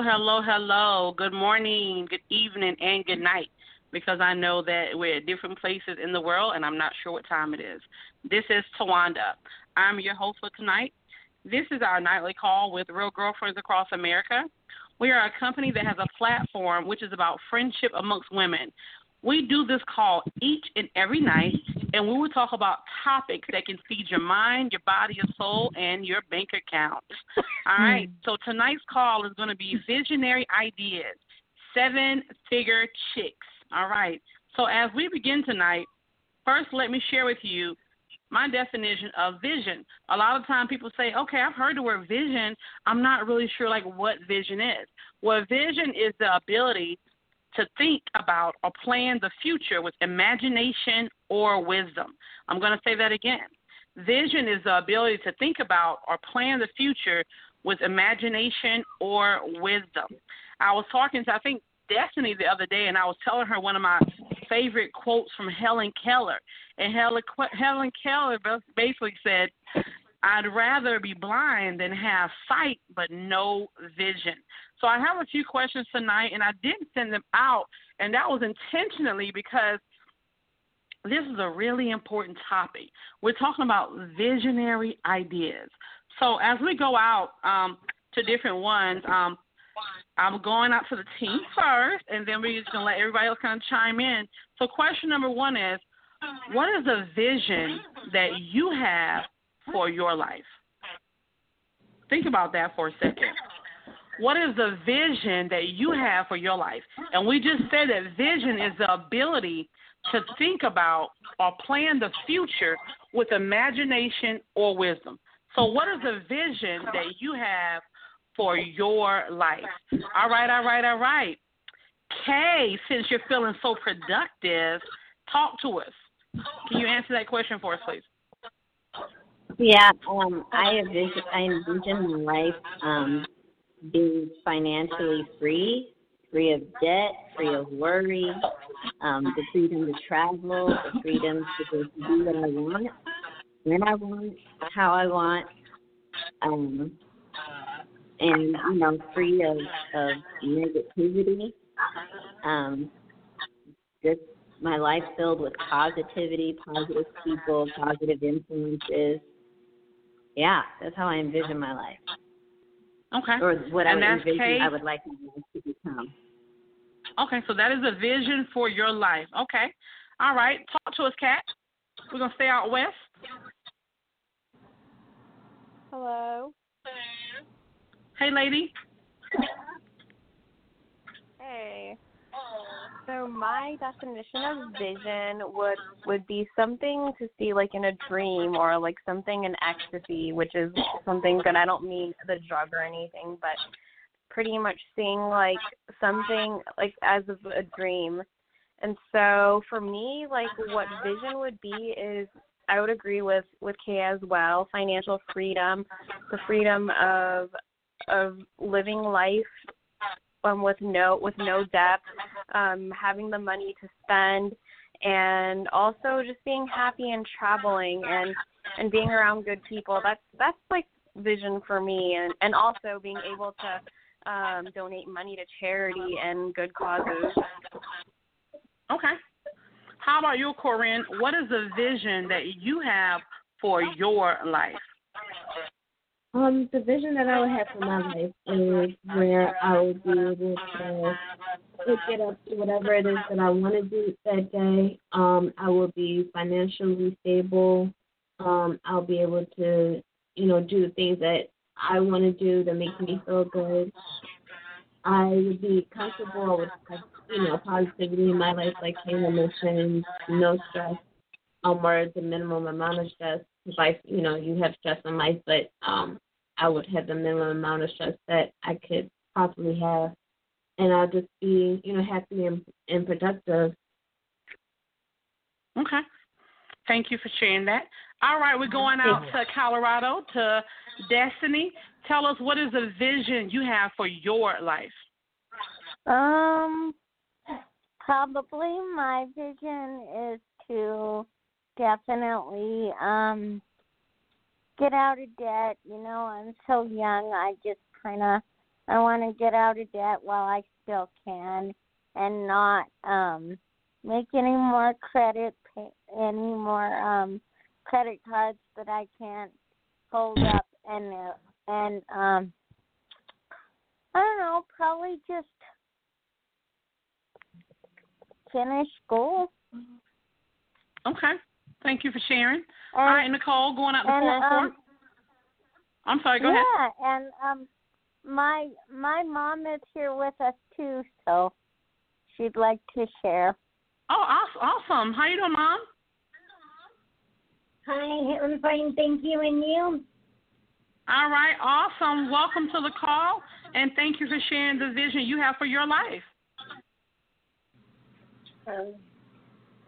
Hello, hello. Good morning, good evening, and good night. Because I know that we're at different places in the world and I'm not sure what time it is. This is Tawanda. I'm your host for tonight. This is our nightly call with Real Girlfriends Across America. We are a company that has a platform which is about friendship amongst women. We do this call each and every night, and we will talk about topics that can feed your mind, your body, your soul, and your bank account. All right. Hmm. So tonight's call is going to be visionary ideas, seven figure chicks. All right. So as we begin tonight, first let me share with you my definition of vision. A lot of time people say, "Okay, I've heard the word vision. I'm not really sure like what vision is." Well, vision is the ability to think about or plan the future with imagination or wisdom. I'm going to say that again. Vision is the ability to think about or plan the future with imagination or wisdom. I was talking to, I think, Destiny the other day, and I was telling her one of my favorite quotes from Helen Keller. And Helen, Helen Keller basically said, I'd rather be blind than have sight but no vision. So I have a few questions tonight, and I didn't send them out, and that was intentionally because this is a really important topic. We're talking about visionary ideas. So as we go out um, to different ones, um, I'm going out to the team first, and then we're just going to let everybody else kind of chime in. So question number one is, what is the vision that you have for your life? Think about that for a second. What is the vision that you have for your life? And we just said that vision is the ability to think about or plan the future with imagination or wisdom. So, what is the vision that you have for your life? All right, all right, all right. Kay, since you're feeling so productive, talk to us. Can you answer that question for us, please? Yeah, um, I envision I envision life um, being financially free, free of debt, free of worry, um, the freedom to travel, the freedom to do what I want, when I want, how I want, um, and you know, free of of negativity. Um, just my life filled with positivity, positive people, positive influences. Yeah, that's how I envision my life. Okay. Or what and I would envision Kate? I would like to become. Okay, so that is a vision for your life. Okay. All right. Talk to us, Kat. We're going to stay out west. Hello. Hey, lady. Hey. So my definition of vision would would be something to see like in a dream or like something in ecstasy, which is something that I don't mean the drug or anything, but pretty much seeing like something like as of a dream. And so for me, like what vision would be is I would agree with with Kay as well. Financial freedom, the freedom of of living life um, with no with no debt, um, having the money to spend, and also just being happy and traveling and and being around good people. That's that's like vision for me, and and also being able to um, donate money to charity and good causes. Okay. How about you, Corinne? What is the vision that you have for your life? Um, the vision that I would have for my life is where I would be able to pick it up to whatever it is that I want to do that day. Um, I will be financially stable. Um, I'll be able to, you know, do the things that I want to do that make me feel good. I would be comfortable with, you know, positivity in my life, like Kayla mentioned, no stress, um, or the minimum amount of stress life, you know, you have stress in life, but um, I would have the minimum amount of stress that I could possibly have, and I'll just be, you know, happy and, and productive. Okay. Thank you for sharing that. All right, we're going out to Colorado to Destiny. Tell us what is the vision you have for your life? Um, probably my vision is to definitely um get out of debt. You know, I'm so young. I just kind of I want to get out of debt while I still can, and not um make any more credit pay, any more um credit cards that I can't hold up and uh, and um I don't know, probably just finish school. Okay. Thank you for sharing. And, All right, Nicole, going out to and, four oh four. um, I'm sorry. Go yeah, ahead. Yeah, and um my my mom is here with us too, so she'd like to share. Oh, awes- awesome. How you doing, Mom? Hi, I'm fine, thank you, and you? All right, awesome. Welcome to the call, and thank you for sharing the vision you have for your life. Um,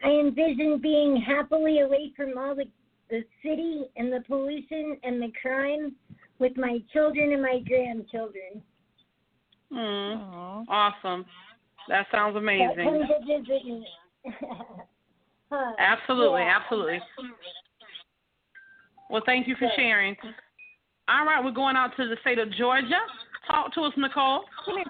I envision being happily away from all the the city and the pollution and the crime with my children and my grandchildren. Mm, awesome. That sounds That amazing. come to visit me. Huh, Absolutely, yeah. absolutely. Well, thank you for sharing. All right, we're going out to the state of Georgia. Talk to us, Nicole. Come here.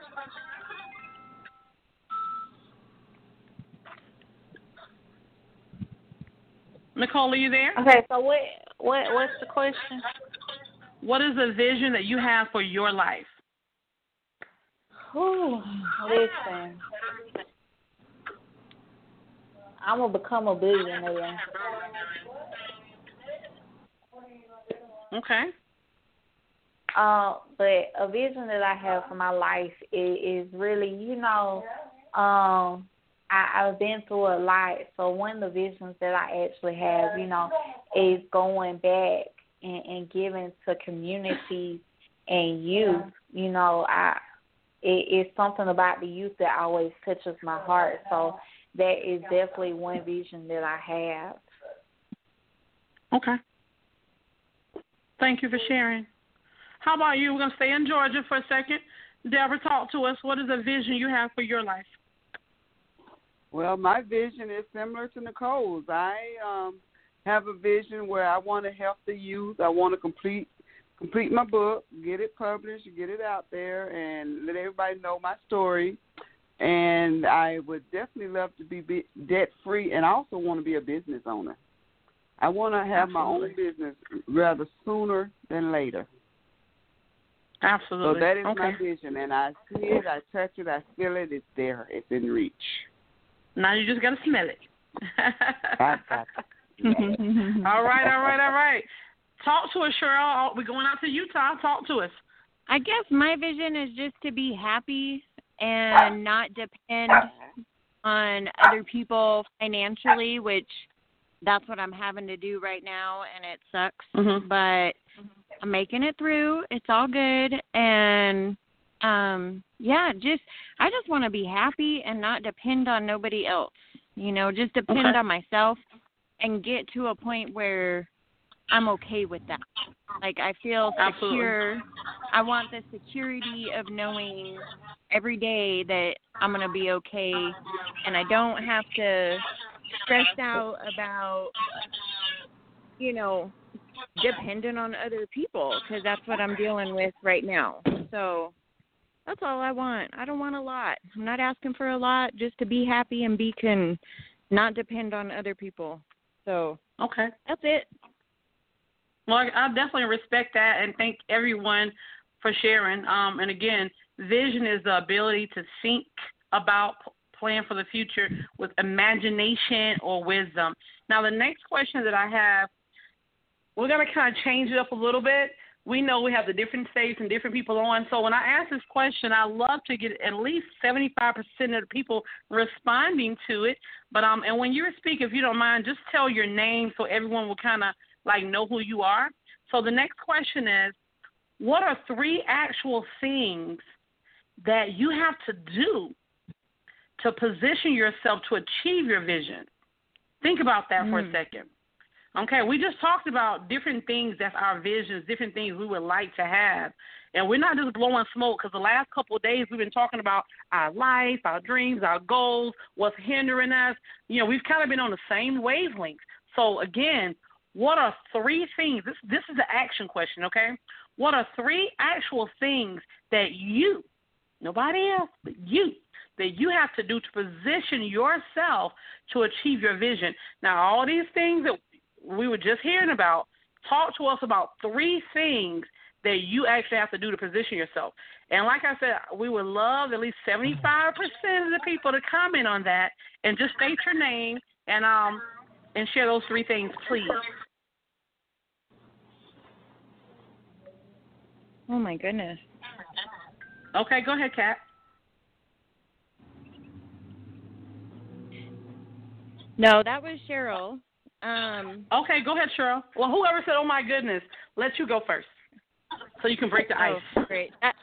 Nicole, are you there? Okay, so what what what's the question? What is the vision that you have for your life? Whew, listen. I'm gonna become a billionaire. Okay. Uh, but a vision that I have for my life is, is really, you know, um, I, I've been through a lot. So one of the visions that I actually have, you know, is going back and, and giving to communities and youth. You know, I it, it's something about the youth that always touches my heart. So that is definitely one vision that I have. Okay. Thank you for sharing. How about you? We're to stay in Georgia for a second. Deborah, talk to us. What is the vision you have for your life? Well, my vision is similar to Nicole's. I um, have a vision where I want to help the youth. I want to complete complete my book, get it published, get it out there, and let everybody know my story. And I would definitely love to be, debt free, and I also want to be a business owner. I want to have my own business rather sooner than later. Absolutely. So that is okay. my vision, and I see it, I touch it, I feel it. It's there. It's in reach. Now you just got to smell it. All right, all right, all right. Talk to us, Cheryl. We're going out to Utah. Talk to us. I guess my vision is just to be happy and not depend on other people financially, which that's what I'm having to do right now and it sucks. Mhm. But I'm making it through. It's all good and um yeah, just I just want to be happy and not depend on nobody else. You know, just depend Okay. on myself and get to a point where I'm okay with that. Like I feel Absolutely. secure. I want the security of knowing every day that I'm going to be okay and I don't have to stress out about you know dependent on other people because that's what I'm dealing with right now. So that's all I want. I don't want a lot. I'm not asking for a lot, just to be happy and be can not depend on other people. So Okay. that's it. Well, I, definitely respect that and thank everyone for sharing. Um, and again, vision is the ability to think about, p- plan for the future with imagination or wisdom. Now, the next question that I have, we're going to kind of change it up a little bit. We know we have the different states and different people on. So when I ask this question, I love to get at least 75% of the people responding to it. But um, and when you speak, if you don't mind, just tell your name so everyone will kind of like know who you are. So the next question is, what are three actual things that you have to do to position yourself to achieve your vision? Think about that for a Mm. second. Okay, we just talked about different things that's our visions, different things we would like to have. And we're not just blowing smoke because the last couple of days we've been talking about our life, our dreams, our goals, what's hindering us. You know, we've kind of been on the same wavelength. So again, what are three things? This this is the action question, okay? What are three actual things that you nobody else but you, that you have to do to position yourself to achieve your vision. Now, all these things that we were just hearing about, talk to us about three things that you actually have to do to position yourself. And like I said, we would love at least 75% of the people to comment on that and just state your name and um and share those three things, please. Oh my goodness. Okay, go ahead, Kat. No, that was Cheryl. Um, okay, go ahead, Cheryl. Well, whoever said, "Oh my goodness," let you go first, so you can break the ice. Oh, great. That,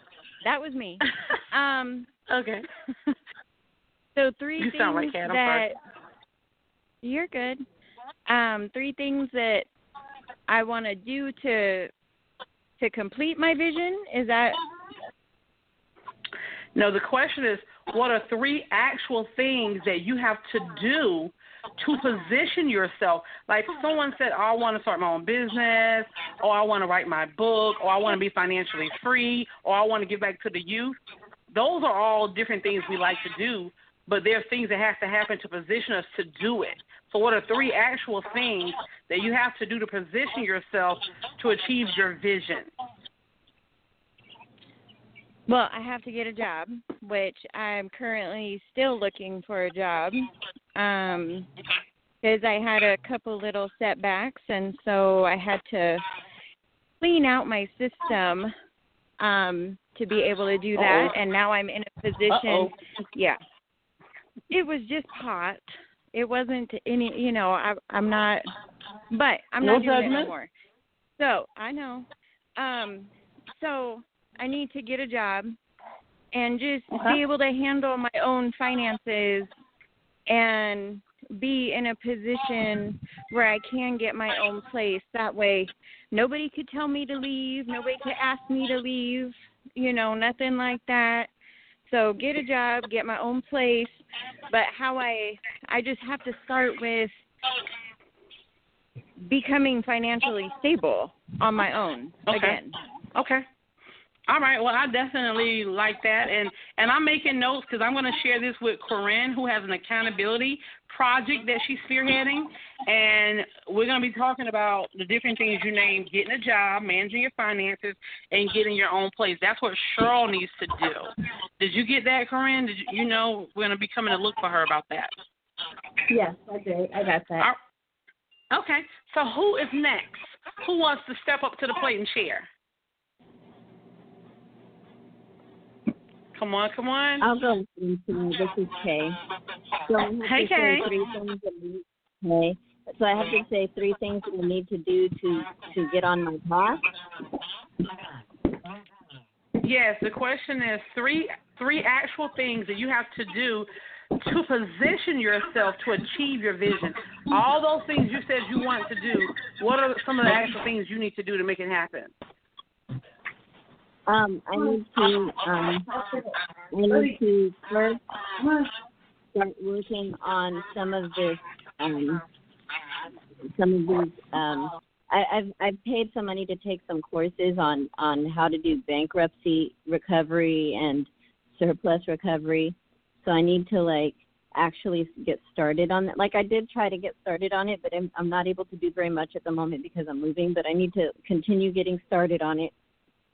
that was me. um, okay. so three you things sound like. I'm that sorry. you're good. Um, three things that I want to do to to complete my vision. Is that No, the question is, what are three actual things that you have to do to position yourself? Like someone said, oh, I want to start my own business, or I want to write my book, or I want to be financially free, or I want to give back to the youth. Those are all different things we like to do, but there are things that have to happen to position us to do it. So, what are three actual things that you have to do to position yourself to achieve your vision? Well, I have to get a job, which I'm currently still looking for a job. Um because I had a couple little setbacks and so I had to clean out my system um to be able to do that Uh-oh. and now I'm in a position Uh-oh. yeah. It was just hot. It wasn't any, you know, I I'm not but I'm No not doing it anymore. So, I know. Um so I need to get a job and just Okay. be able to handle my own finances and be in a position where I can get my own place. That way, nobody could tell me to leave, nobody could ask me to leave, you know, nothing like that. So get a job, get my own place, but how I I just have to start with becoming financially stable on my own Okay. again. Okay. All right. Well, I definitely like that, and and I'm making notes because I'm going to share this with Corinne, who has an accountability project that she's spearheading, and we're going to be talking about the different things you named: getting a job, managing your finances, and getting your own place. That's what Cheryl needs to do. Did you get that, Corinne? Did you, you know we're going to be coming to look for her about that? Yes, I did. I got that. Okay. So who is next? Who wants to step up to the plate and share? Come on, come on. I'll go this is Kay. So I Hey, Kay. three things that we Hey. So I have to say three things that we need to do to to get on my path. Yes, the question is three three actual things that you have to do to position yourself to achieve your vision. All those things you said you want to do, what are some of the actual things you need to do to make it happen? Um, I need to um I need to first start working on some of this um some of these um I, I've I've paid some money to take some courses on on how to do bankruptcy recovery and surplus recovery. So I need to like actually get started on that. Like I did try to get started on it, but I'm I'm not able to do very much at the moment because I'm moving. But I need to continue getting started on it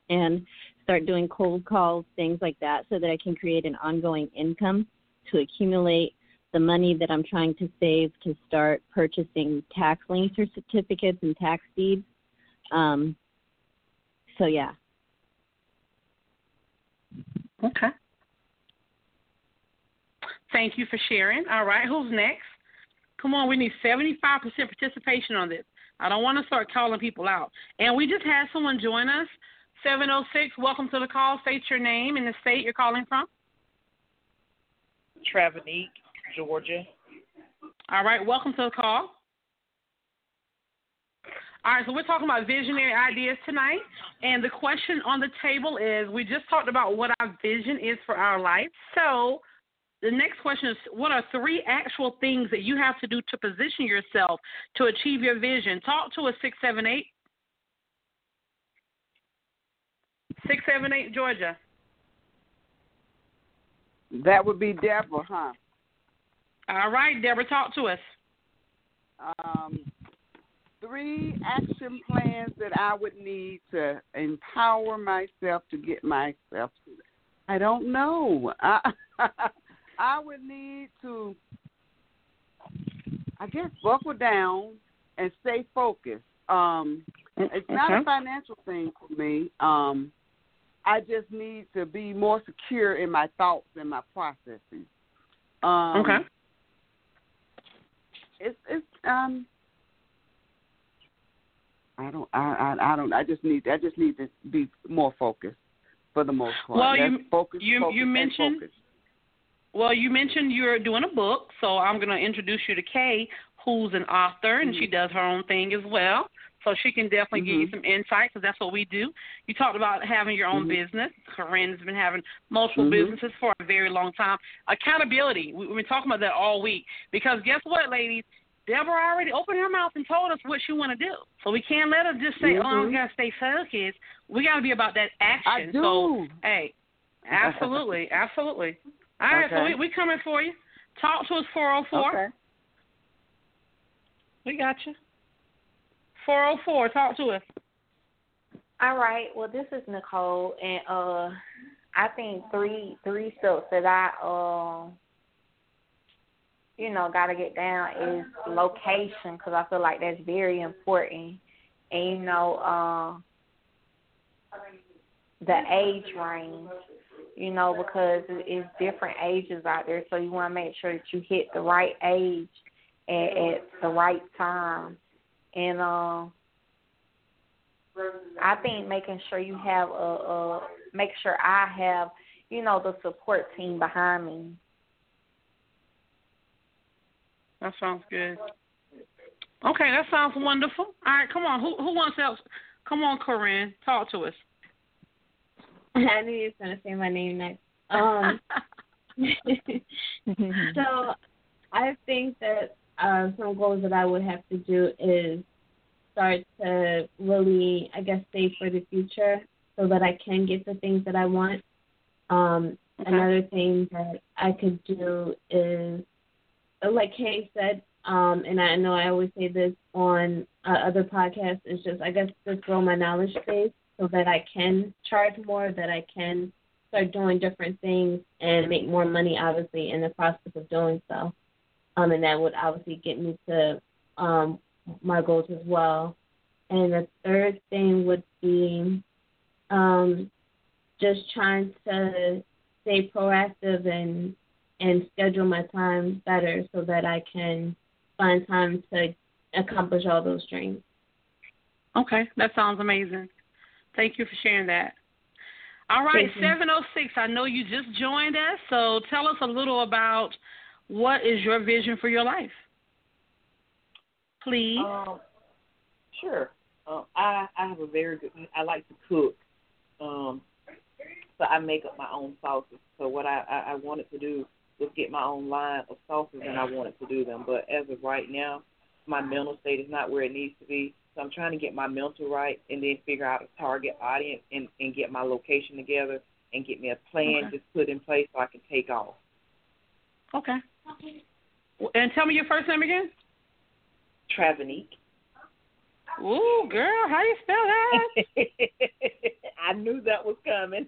and start doing cold calls, things like that, so that I can create an ongoing income to accumulate the money that I'm trying to save to start purchasing tax lien certificates and tax deeds. Um, so yeah, Okay. Thank you for sharing. All right, who's next? Come on, we need 75% participation on this. I don't want to start calling people out. And we just had someone join us. 706, welcome to the call. State your name and the state you're calling from. Travanique, Georgia. All right, welcome to the call. All right, so we're talking about visionary ideas tonight. And the question on the table is we just talked about what our vision is for our life. So the next question is what are three actual things that you have to do to position yourself to achieve your vision? Talk to us, 678. 678, Georgia. That would be Deborah, huh? All right, Deborah, talk to us. Um, three action plans that I would need to empower myself to get myself. I don't know. I I would need to, I guess, buckle down and stay focused. Um, it's not Okay. a financial thing for me. Um, I just need to be more secure in my thoughts and my processes. Um, Okay. It's it's um. I don't. I, I I don't. I just need. I just need to be more focused for the most part. Well, That's you- focus, you- focus, you mentioned- Well, you mentioned you're doing a book, so I'm going to introduce you to Kay, who's an author, and she does her own thing as well. So she can definitely give you Mhm. some insight because that's what we do. You talked about having your own Mhm. business. Corinne's been having multiple Mhm. businesses for a very long time. Accountability. We- We've been talking about that all week because guess what, ladies? Deborah already opened her mouth and told us what she want to do. So we can't let her just say, "Oh, Mhm. we got to stay focused." We got to be about that action. I do. So hey, absolutely, absolutely. All right, so Okay. we we coming for you. Talk to us four oh four. Okay. We got you. Four oh four. Talk to us. All right. Well, this is Nicole, and uh, I think three three steps that I uh, you know, got to get down is location because I feel like that's very important, and you know, uh, the age range. You know, because it's different ages out there, so you want to make sure that you hit the right age at, at the right time, and um. I think making sure you have a, a make sure I have, you know, the support team behind me. That sounds good. Okay, that sounds wonderful. All right, come on. Who who wants else? Come on, Corinne. Talk to us. I knew you was gonna say my name next. Um, so I think that uh, some goals that I would have to do is start to really, I guess, save for the future so that I can get the things that I want. Um, Okay. Another thing that I could do is, like Kay said, um, and I know I always say this on uh, other podcasts, is just, I guess, just grow my knowledge base so that I can charge more, that I can start doing different things and make more money, obviously, in the process of doing so. Um, and that would obviously get me to um, my goals as well. And the third thing would be um, just trying to stay proactive and and schedule my time better so that I can find time to accomplish all those dreams. Okay, that sounds amazing. Thank you for sharing that. All right, 706, I know you just joined us, so tell us a little about what is your vision for your life. Please. Um, sure. Um, I I have a very good. I like to cook. Um, so I make up my own sauces. So what I, I I wanted to do was get my own line of sauces, and I wanted to do them. But as of right now, my mental state is not where it needs to be. So I'm trying to get my mental right, and then figure out a target audience, and and get my location together, and get me a plan Okay. just put in place so I can take off. Okay. And tell me your first name again. Travanique. Ooh, girl, how you spell that? I knew that was coming.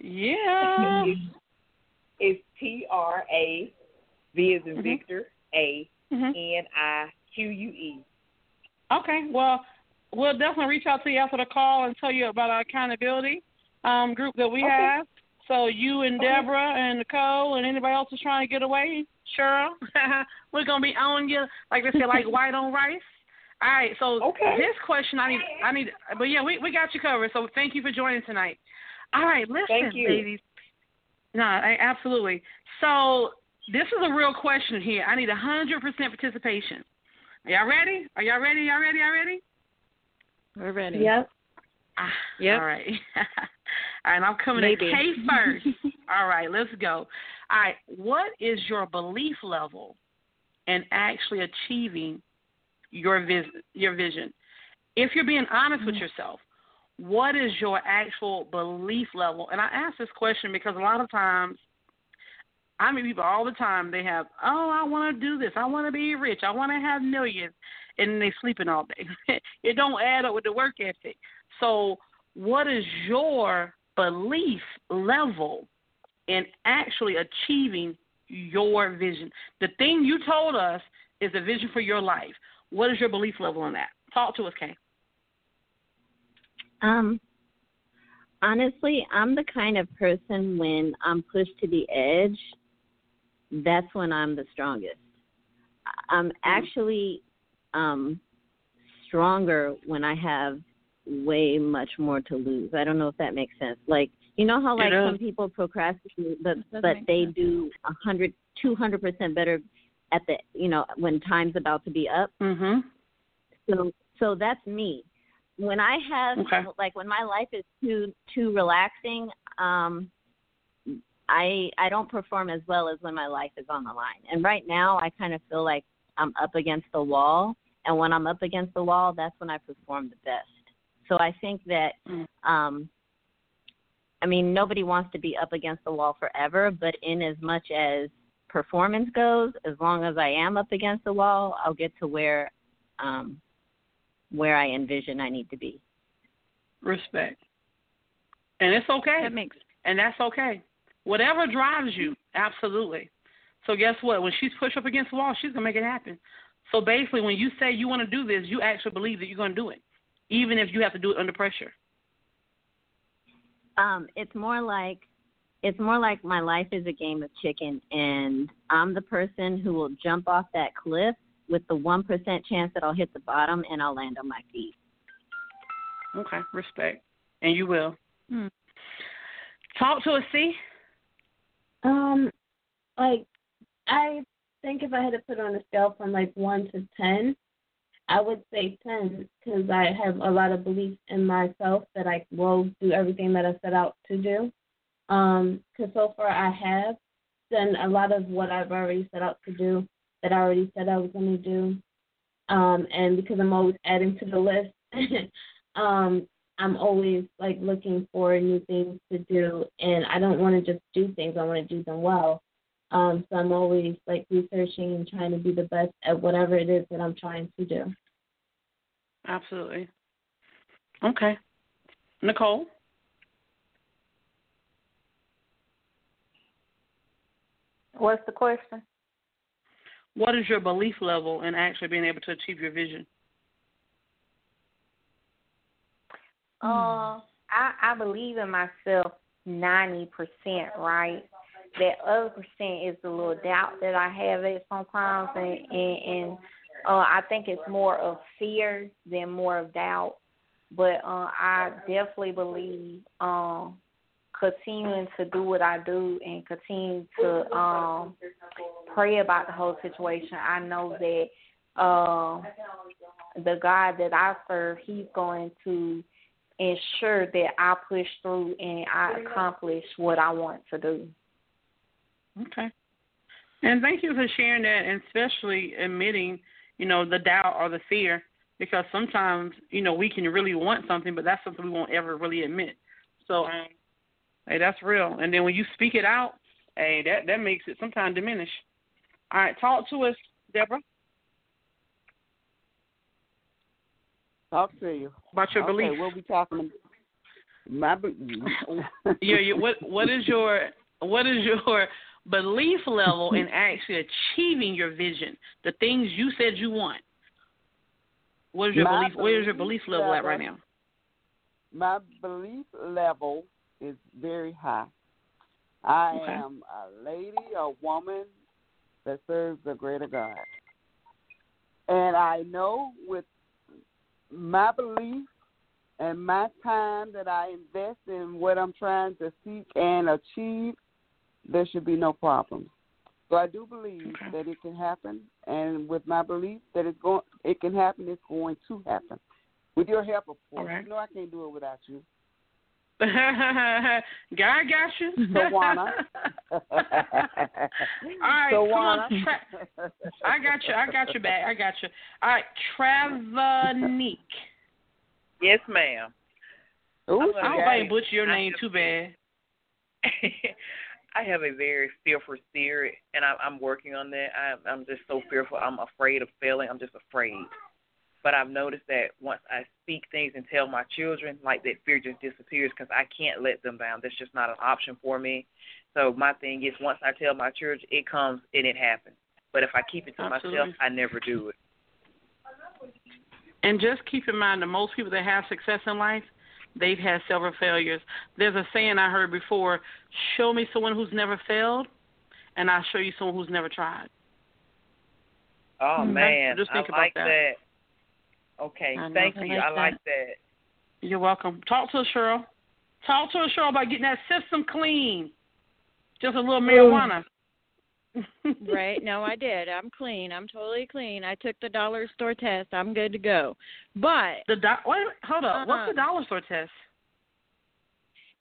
Yeah. It's T R A V as in Mhm. Victor A Mhm. N I Q U E. Okay, well, we'll definitely reach out to you after the call and tell you about our accountability um, group that we Okay. have. So you and Deborah and Nicole and anybody else who's trying to get away, Cheryl, we're gonna be on you like they say, like white on rice. All right, so Okay. this question I need, I need, but yeah, we we got you covered. So thank you for joining tonight. All right, listen, Thank you. ladies. No, I, absolutely. So this is a real question here. I need a hundred percent participation. Are y'all ready? Are y'all ready? Y'all ready? Y'all ready? We're ready. Yep. Ah, Yep. All right. all right, I'm coming Maybe. to Kay first. all right, let's go. All right, what is your belief level in actually achieving your vis- your vision? If you're being honest with mm. yourself, what is your actual belief level? And I ask this question because a lot of times I meet people all the time. They have, oh, I want to do this. I want to be rich. I want to have millions, and they sleeping all day. it don't add up with the work ethic. So, what is your belief level in actually achieving your vision? The thing you told us is a vision for your life. What is your belief level in that? Talk to us, Kay. Um, honestly, I'm the kind of person when I'm pushed to the edge, that's when I'm the strongest. I'm actually um stronger when I have way much more to lose. I don't know if that makes sense. Like you know how like some people procrastinate but but they sense. do a hundred two hundred percent better at the you know when time's about to be up. Mhm. So so that's me. When I have okay. like when my life is too too relaxing, um I I don't perform as well as when my life is on the line. And right now I kind of feel like I'm up against the wall and when I'm up against the wall, that's when I perform the best. So I think that mm. um I mean nobody wants to be up against the wall forever, but in as much as performance goes, as long as I am up against the wall, I'll get to where um where I envision I need to be. Respect. And it's okay. That makes and that's okay. Whatever drives you, absolutely. So guess what? When she's pushed up against the wall, she's gonna make it happen. So basically, when you say you want to do this, you actually believe that you're gonna do it, even if you have to do it under pressure. Um, it's more like it's more like my life is a game of chicken, and I'm the person who will jump off that cliff with the one percent chance that I'll hit the bottom and I'll land on my feet. Okay, respect, and you will. Hmm. Talk to us, see. Um, like I think if I had to put on a scale from like one to ten, I would say ten because I have a lot of belief in myself that I will do everything that I set out to do. Um, because so far I have done a lot of what I've already set out to do that I already said I was going to do. Um, and because I'm always adding to the list, um, I'm always like looking for new things to do, and I don't want to just do things. I want to do them well. Um, so I'm always like researching and trying to be the best at whatever it is that I'm trying to do. Absolutely. Okay. Nicole? What's the question? What is your belief level in actually being able to achieve your vision? Uh, I I believe in myself ninety percent, right? That other percent is the little doubt that I have it sometimes, and and, and uh, I think it's more of fear than more of doubt. But uh, I definitely believe um, continuing to do what I do and continue to um, pray about the whole situation. I know that uh, the God that I serve, He's going to ensure that I push through and I accomplish what I want to do. Okay. And thank you for sharing that and especially admitting, you know, the doubt or the fear because sometimes, you know, we can really want something but that's something we won't ever really admit. So um hey, that's real. And then when you speak it out, hey, that that makes it sometimes diminish. All right, talk to us, Deborah. Talk to you about your okay, belief. What we talking about? My yeah, yeah. What what is your what is your belief level in actually achieving your vision? The things you said you want. What is your my belief? Where is your belief level, level at right now? My belief level is very high. I okay. am a lady, a woman that serves the greater God. And I know with my belief and my time that I invest in what I'm trying to seek and achieve, there should be no problems. So I do believe okay. that it can happen, and with my belief that it's going, it can happen. It's going to happen. With your help, of course. Right. You know I can't do it without you. God got you. Tawana. All right, Tawana. come on. Tra- I got you. I got you back. I got you. All right, Travanique. Yes, ma'am. Ooh, I hope I ain't butcher your name too bad. I have a very fearful spirit, and I, I'm working on that. I, I'm just so fearful. I'm afraid of failing. I'm just afraid. But I've noticed that once I speak things and tell my children, like that fear just disappears because I can't let them down. That's just not an option for me. So my thing is, once I tell my children, it comes and it happens. But if I keep it to Absolutely. myself, I never do it. And just keep in mind that most people that have success in life, they've had several failures. There's a saying I heard before: "Show me someone who's never failed, and I'll show you someone who's never tried." Oh Mhm. man, Just think I about like that. Okay, I know. thank I you. like I that. like that. You're welcome. Talk to us, Cheryl. Talk to us, Cheryl, about getting that system clean. Just a little marijuana. Right? No, I did. I'm clean. I'm totally clean. I took the dollar store test. I'm good to go. But The do- wait, a hold up. What's uh-huh. the dollar store test?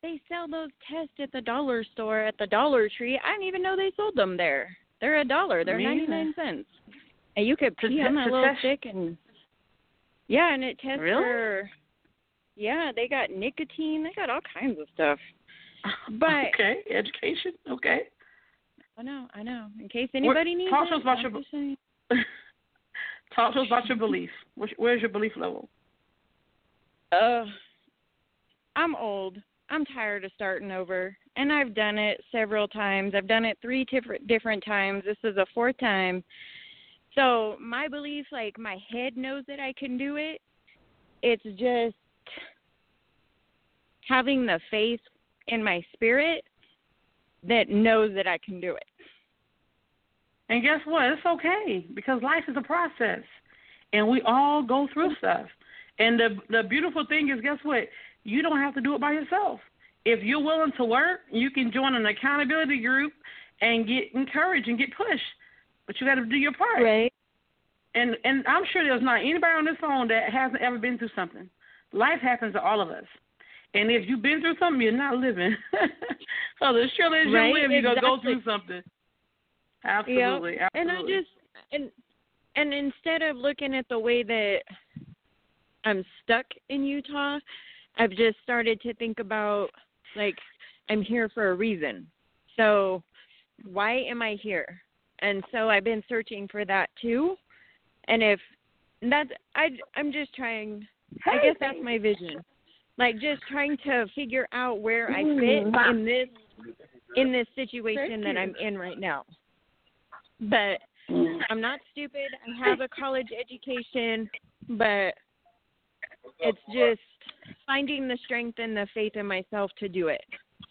they sell those tests at the dollar store at the Dollar Tree. I didn't even know they sold them there. They're a dollar. They're ninety nine cents. And you could pee on to little test- stick and yeah, and it tests Really? for yeah, they got nicotine. They got all kinds of stuff. But okay, education. Okay. I know, I know. In case What- anybody needs talk to us about I'm your-. Talk to us about your belief. Where's, where's your belief level? Uh, I'm old. I'm tired of starting over, and I've done it several times. I've done it three different different times. This is a fourth time. So my belief, like my head knows that I can do it. It's just having the faith in my spirit that knows that I can do it. And guess what? It's okay because life is a process, and we all go through stuff. And the the beautiful thing is, guess what? You don't have to do it by yourself. If you're willing to work, you can join an accountability group and get encouraged and get pushed. But you got to do your part. Right. And and I'm sure there's not anybody on this phone that hasn't ever been through something. Life happens to all of us. And if you've been through something, you're not living. so the surely as Right, you live, you're gonna go through something. Absolutely, Yep. And I just and and instead of looking at the way that I'm stuck in Utah, I've just started to think about like I'm here for a reason. So why am I here? And so I've been searching for that too. And if that's I I'm just trying I guess that's my vision. Like just trying to figure out where I mm-hmm. fit in this in this situation that I'm in right now. But I'm not stupid. I have a college education, but it's just finding the strength and the faith in myself to do it.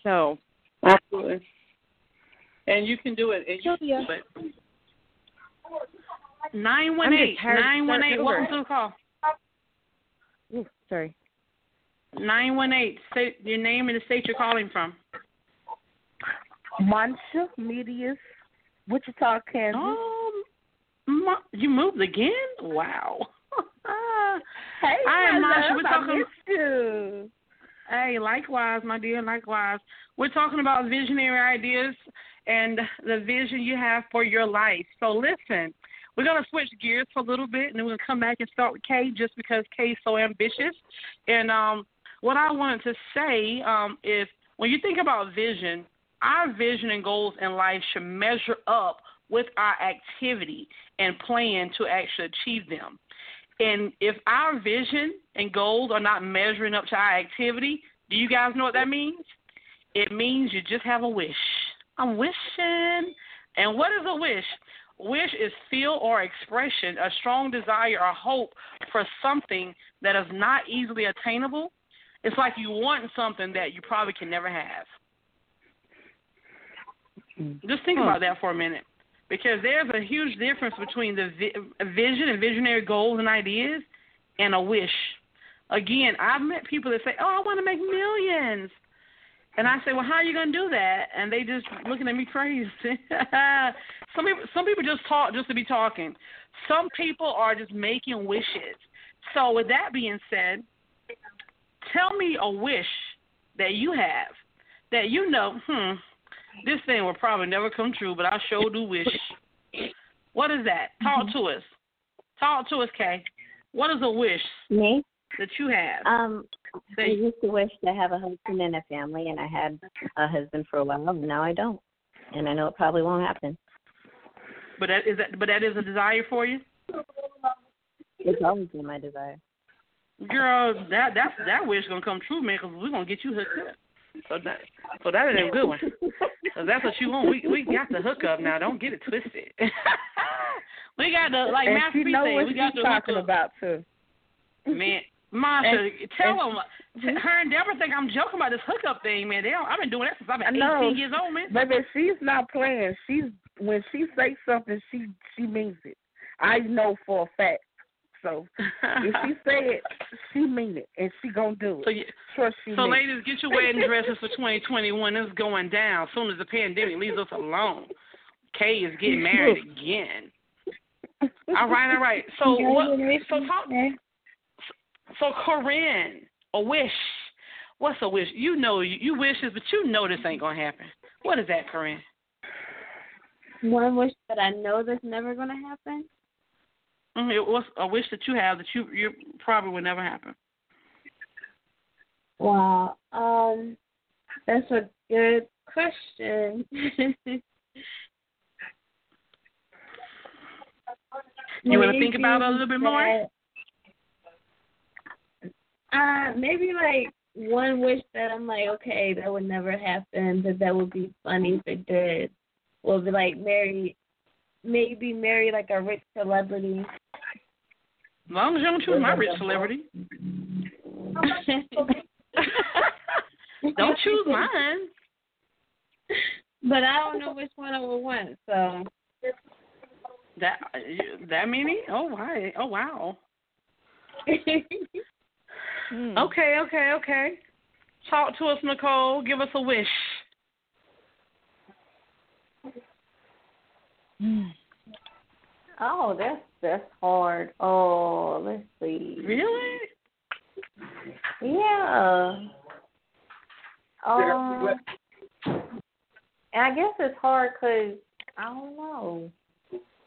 So Absolutely. And you can do it. And you Sylvia. can do it. Nine one eight. tired of Nine one eight. Welcome to the call. Ooh, sorry. Nine one eight. Say your name and the state you're calling from. Mansha Medias, Wichita, Kansas. Oh, ma- you moved again? Wow. hey, I am love, We're talking. you. Hey, likewise, my dear, likewise. We're talking about visionary ideas and the vision you have for your life. So listen, we're gonna switch gears for a little bit, and then we're gonna come back and start with Kay, just because Kay's so ambitious. And um, what I wanted to say um, is, when you think about vision, our vision and goals in life should measure up with our activity and plan to actually achieve them. And if our vision and goals are not measuring up to our activity, do you guys know what that means? It means you just have a wish. I'm wishing. And what is a wish? Wish is feel or expression, a strong desire or hope for something that is not easily attainable. It's like you want something that you probably can never have. Just think hmm. about that for a minute, because there's a huge difference between the vi- vision and visionary goals and ideas and a wish. Again, I've met people that say, "Oh, I want to make millions," and I say, "Well, how are you going to do that?" And they just looking at me crazy. some people, some people just talk just to be talking. Some people are just making wishes. So, with that being said, tell me a wish that you have that you know, hmm, this thing will probably never come true, but I sure do wish. What is that? Talk to us. Talk to us, Kay. What is a wish Me? that you have? Um, I used to wish to have a husband and a family, and I had a husband for a while, and now I don't. and I know it probably won't happen. But that is that. But that is a desire for you, It's always been my desire. Girl. That that's that wish gonna come true, man. Because we're gonna get you hooked up. So that so that is a good one. So that's what you want. We we got the hook up now. Don't get it twisted. we got the like and Master know said, what we got the talking hook up. about too. Man, And- tell and- them. Her and Deborah think I'm joking about this hookup thing, man. They don't, I've been doing that since I've been know. 18 years old, man. Baby, she's not playing. She's when she says something, she she means it. I know for a fact. So if she say it, she mean it, and she gonna do it. So, you, Trust she so mean it. ladies, get your wedding dresses for 2021. It's going down as soon as the pandemic leaves us alone. Kay is getting married again. All right, all right. So what? So talk. So Corinne, a wish. What's a wish? You know you, you wishes, but you know this ain't gonna happen. What is that, Corinne? One wish that I know that's never gonna happen. Mhm, What's a wish that you have that you you probably would never happen? Wow. Um, that's a good question. You want to think about it a little bit more? Uh, maybe like one wish that I'm like, okay, that would never happen, but that would be funny if it did. Be like marry, maybe marry like a rich celebrity. As long as you don't choose my rich celebrity. Don't choose mine. But I don't know which one I would want, so. That that many? Oh wow! Oh wow! Okay, okay, okay. Talk to us, Nicole. Give us a wish. Oh, that's that's hard. Oh, let's see. Really? Yeah. Um, and I guess it's hard because I don't know.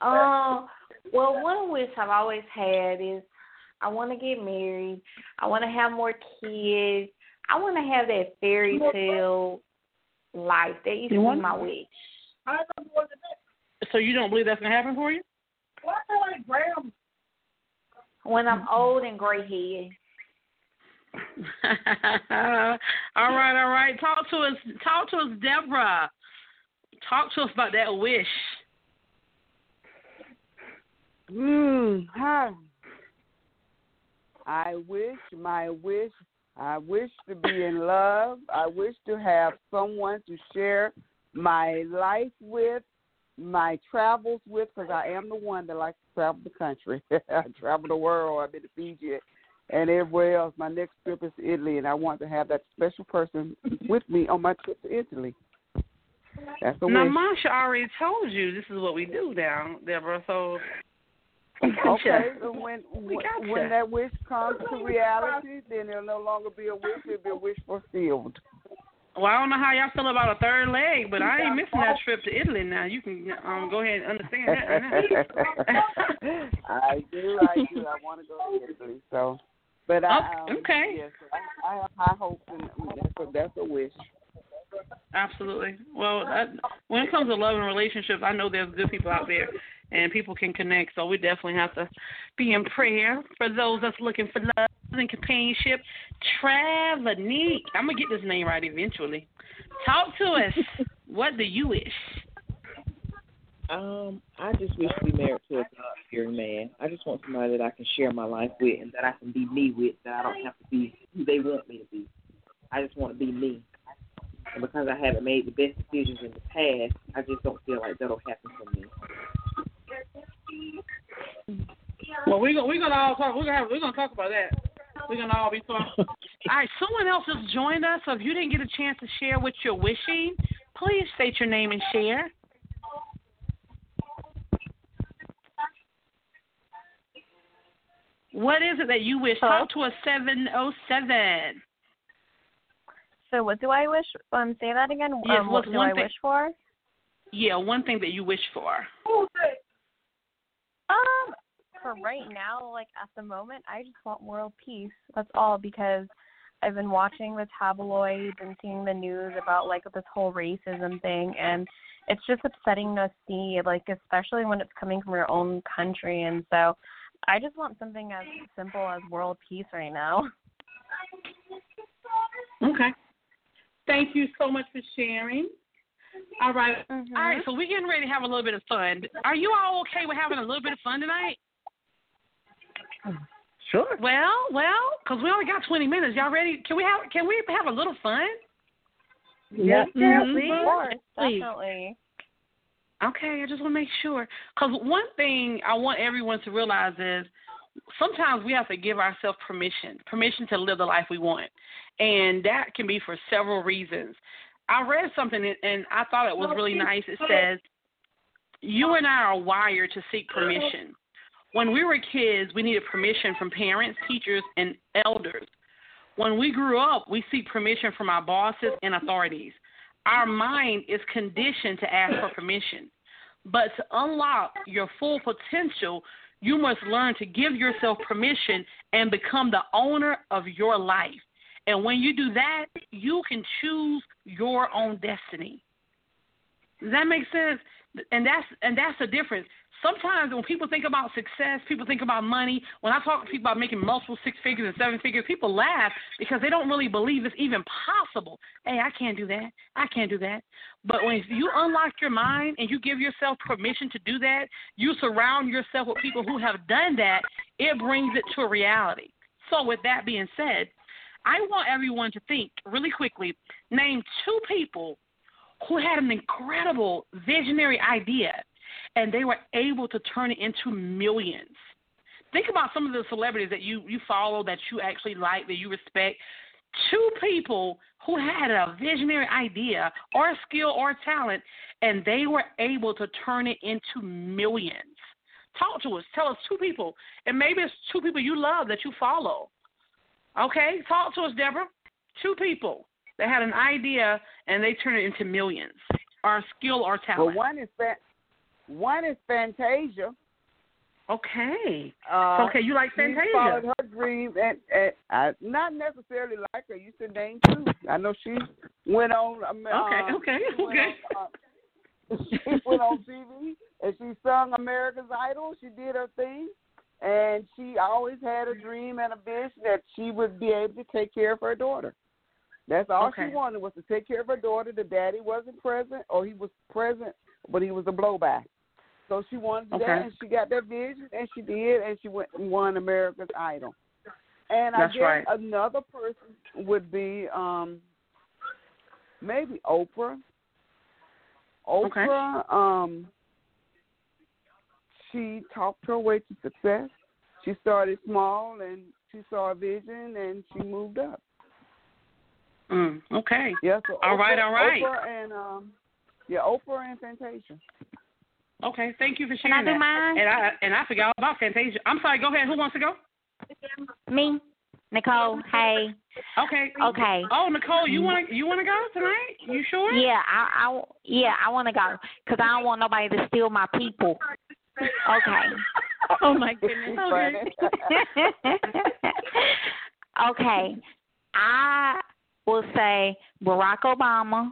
Um, well, one wish I've always had is I want to get married. I want to have more kids. I want to have that fairy tale life. That used to be my wish. So you don't believe that's gonna happen for you? When I'm old and gray head. all right, all right. Talk to us. Talk to us, Deborah. Talk to us about that wish. Mm, huh. I wish, my wish, I wish to be in love. I wish to have someone to share my life with, my travels with, because I am the one that likes to travel the country. I travel the world. I've been to Fiji and everywhere else. My next trip is to Italy, and I want to have that special person with me on my trip to Italy. That's a Now, wish. Masha already told you this is what we do now, Deborah. So Okay, so when, gotcha. when that wish comes to reality, then it'll no longer be a wish; it'll be a wish fulfilled. Well, I don't know how y'all feel about a third leg, but I ain't missing that trip to Italy now. You can um go ahead and understand that. I do, I do. I want to go to Italy, so. But I Okay, um, okay. Yes, I, I have high hopes, and that's a, that's a wish. Absolutely. Well, that, when it comes to love and relationships, I know there's good people out there, and people can connect. So we definitely have to be in prayer for those that's looking for love and companionship. Travanique. I'm gonna get this name right eventually. Talk to us. what do you wish? Um, I just wish to be married to a God fearing man. I just want somebody that I can share my life with and that I can be me with, that I don't have to be who they want me to be. I just want to be me. And because I haven't made the best decisions in the past, I just don't feel like that'll happen for me. Well, we're gonna we're gonna all talk. We're gonna have, we're gonna talk about that. We're gonna all be talking. all right, someone else has joined us. So if you didn't get a chance to share what you're wishing, please state your name and share. What is it that you wish? Talk to us seven oh seven. So what do I wish? Um, say that again. Yes, um, what do one I thing- wish for? Yeah, one thing that you wish for. For right now, like at the moment, I just want world peace. That's all because I've been watching the tabloids and seeing the news about like this whole racism thing and it's just upsetting to see like especially when it's coming from your own country and so I just want something as simple as world peace right now. Okay. Thank you so much for sharing. All right. Mm-hmm. All right, so we're getting ready to have a little bit of fun. Are you all okay with having a little bit of fun tonight? Sure. Well, well, because we only got 20 minutes. Y'all ready? Can we have Can we have a little fun? Yes, Mhm. please. Of course, definitely. Okay, I just want to make sure. Because one thing I want everyone to realize is sometimes we have to give ourselves permission, permission to live the life we want. And that can be for several reasons. I read something and- and I thought it was really nice. It says, You and I are wired to seek permission. When we were kids, we needed permission from parents, teachers, and elders. When we grew up, we seek permission from our bosses and authorities. Our mind is conditioned to ask for permission. But to unlock your full potential, you must learn to give yourself permission and become the owner of your life. And when you do that, you can choose your own destiny. Does that make sense? And that's and that's the difference. Sometimes when people think about success, people think about money. When I talk to people about making multiple six figures and seven figures, people laugh because they don't really believe it's even possible. Hey, I can't do that. I can't do that. But when you unlock your mind and you give yourself permission to do that, you surround yourself with people who have done that, it brings it to a reality. So with that being said, I want everyone to think really quickly, name two people who had an incredible visionary idea and they were able to turn it into millions. Think about some of the celebrities that you, you follow, that you actually like, that you respect. Two people who had a visionary idea or skill or talent, and they were able to turn it into millions. Talk to us. Tell us two people, and maybe it's two people you love that you follow. Okay, talk to us, Deborah. Two people that had an idea and they turned it into millions, Our skill or Well, talent. one is one is Fantasia. Okay. Uh, okay, you like Fantasia? She followed her dream, and, and I not necessarily like her. You should name too. I know she went on. Um, Okay, uh, okay, she went okay. On, uh, she went on TV and she sung America's Idol. She did her thing, and she always had a dream and a vision that she would be able to take care of her daughter. That's all Okay. she wanted was to take care of her daughter. The daddy wasn't present, or he was present, but he was a blowback. So she wanted Okay. that, and she got that vision, and she did, and she went and won America's Idol. And I guess right. another person would be um maybe Oprah. Oprah, um, she talked her way to success. She started small, and she saw a vision, and she moved up. Mm, okay. Yeah. So All Oprah, right, all right. Oprah and um, yeah, Oprah and Fantasia. Okay, thank you for sharing Can I sharing do that. mine? And I and I forgot all about Fantasia. I'm sorry. Go ahead. Who wants to go? Me, Nicole. Hey. Okay. Okay. Oh, Nicole, you want to you want to go tonight? You sure? Yeah, I, I yeah, I want to go because I don't want nobody to steal my people. Okay. Oh my goodness. okay. I will say Barack Obama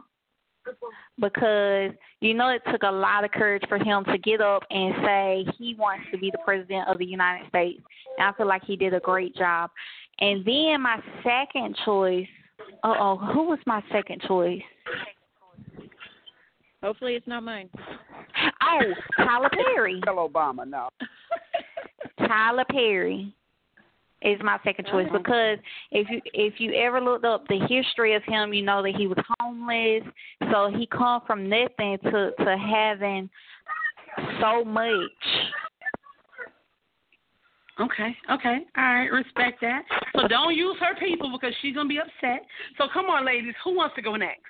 because you know it took a lot of courage for him to get up and say he wants to be the president of the United States. And I feel like he did a great job. And then my second choice, uh oh, who was my second choice? Hopefully it's not mine. Oh, Tyler Perry. Tell Obama no. Tyler Perry is my second choice Uh-huh. because if you if you ever looked up the history of him, you know that he was homeless. So he come from nothing to to having so much. Okay, okay. All right, respect that. So don't use her people because she's gonna be upset. So come on, ladies. Who wants to go next?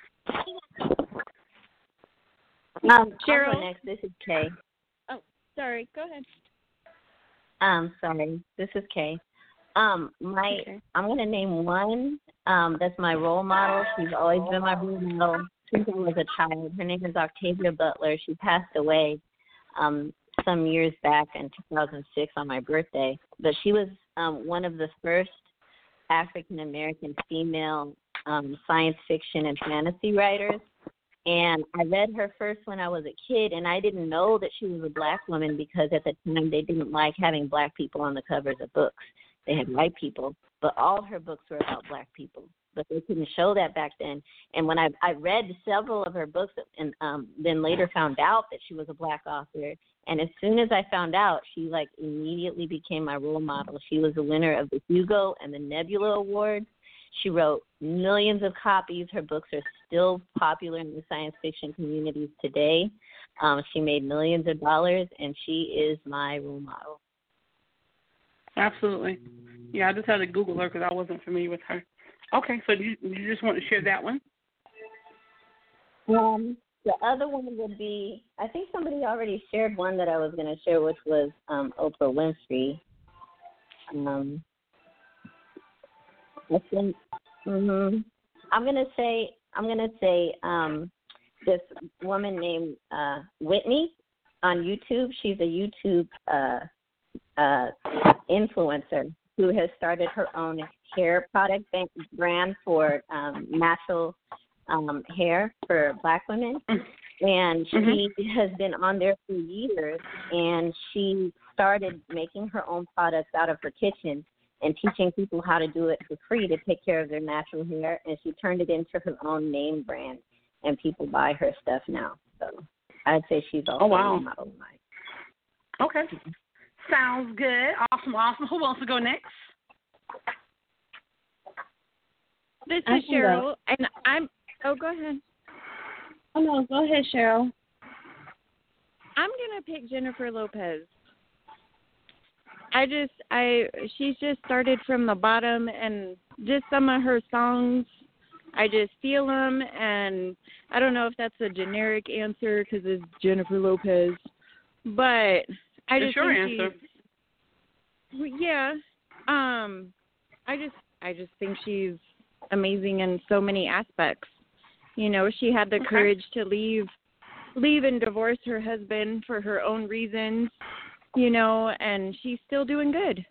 Um, Cheryl? next. This is Kay. Oh, sorry. Go ahead. Um, sorry. This is Kay. Um, my Okay. I'm gonna name one. Um, that's my role model. She's always been my role model since I was a child. Her name is Octavia Butler. She passed away um some years back in 2006 on my birthday. But she was um one of the first African American female um, science fiction and fantasy writers. And I read her first when I was a kid, and I didn't know that she was a black woman because at the time they didn't like having black people on the covers of books. They had white people, but all her books were about black people. But they couldn't show that back then. And when I I read several of her books, and um, then later found out that she was a black author. And as soon as I found out, she like immediately became my role model. She was the winner of the Hugo and the Nebula Awards she wrote millions of copies. Her books are still popular in the science fiction communities today. Um, she made millions of dollars, and she is my role model. Absolutely. Yeah, I just had to Google her because I wasn't familiar with her. Okay, so you, you just want to share that one? Um, the other one would be I think somebody already shared one that I was going to share, which was um, Oprah Winfrey. Um, I think hmm I'm gonna say I'm gonna say um, this woman named uh, Whitney on YouTube. She's a YouTube uh, uh, influencer who has started her own hair product brand for um, natural um, hair for Black women. And she mm-hmm. has been on there for years, and she started making her own products out of her kitchen and teaching people how to do it for free to take care of their natural hair. And she turned it into her own name brand, and people buy her stuff now. So I'd say she's also oh, wow. a model. Okay. Sounds good. Awesome, awesome. Who wants to go next? This is Cheryl, and I'm. Oh, go ahead. Oh no, go ahead, Cheryl. I'm gonna pick Jennifer Lopez. I just I she's just started from the bottom and just some of her songs I just feel them and I don't know if that's a generic answer cuz it's Jennifer Lopez but I just your think answer. She's, yeah. Um I just I just think she's amazing in so many aspects. You know, she had the okay. courage to leave leave and divorce her husband for her own reasons you know, and she's still doing good.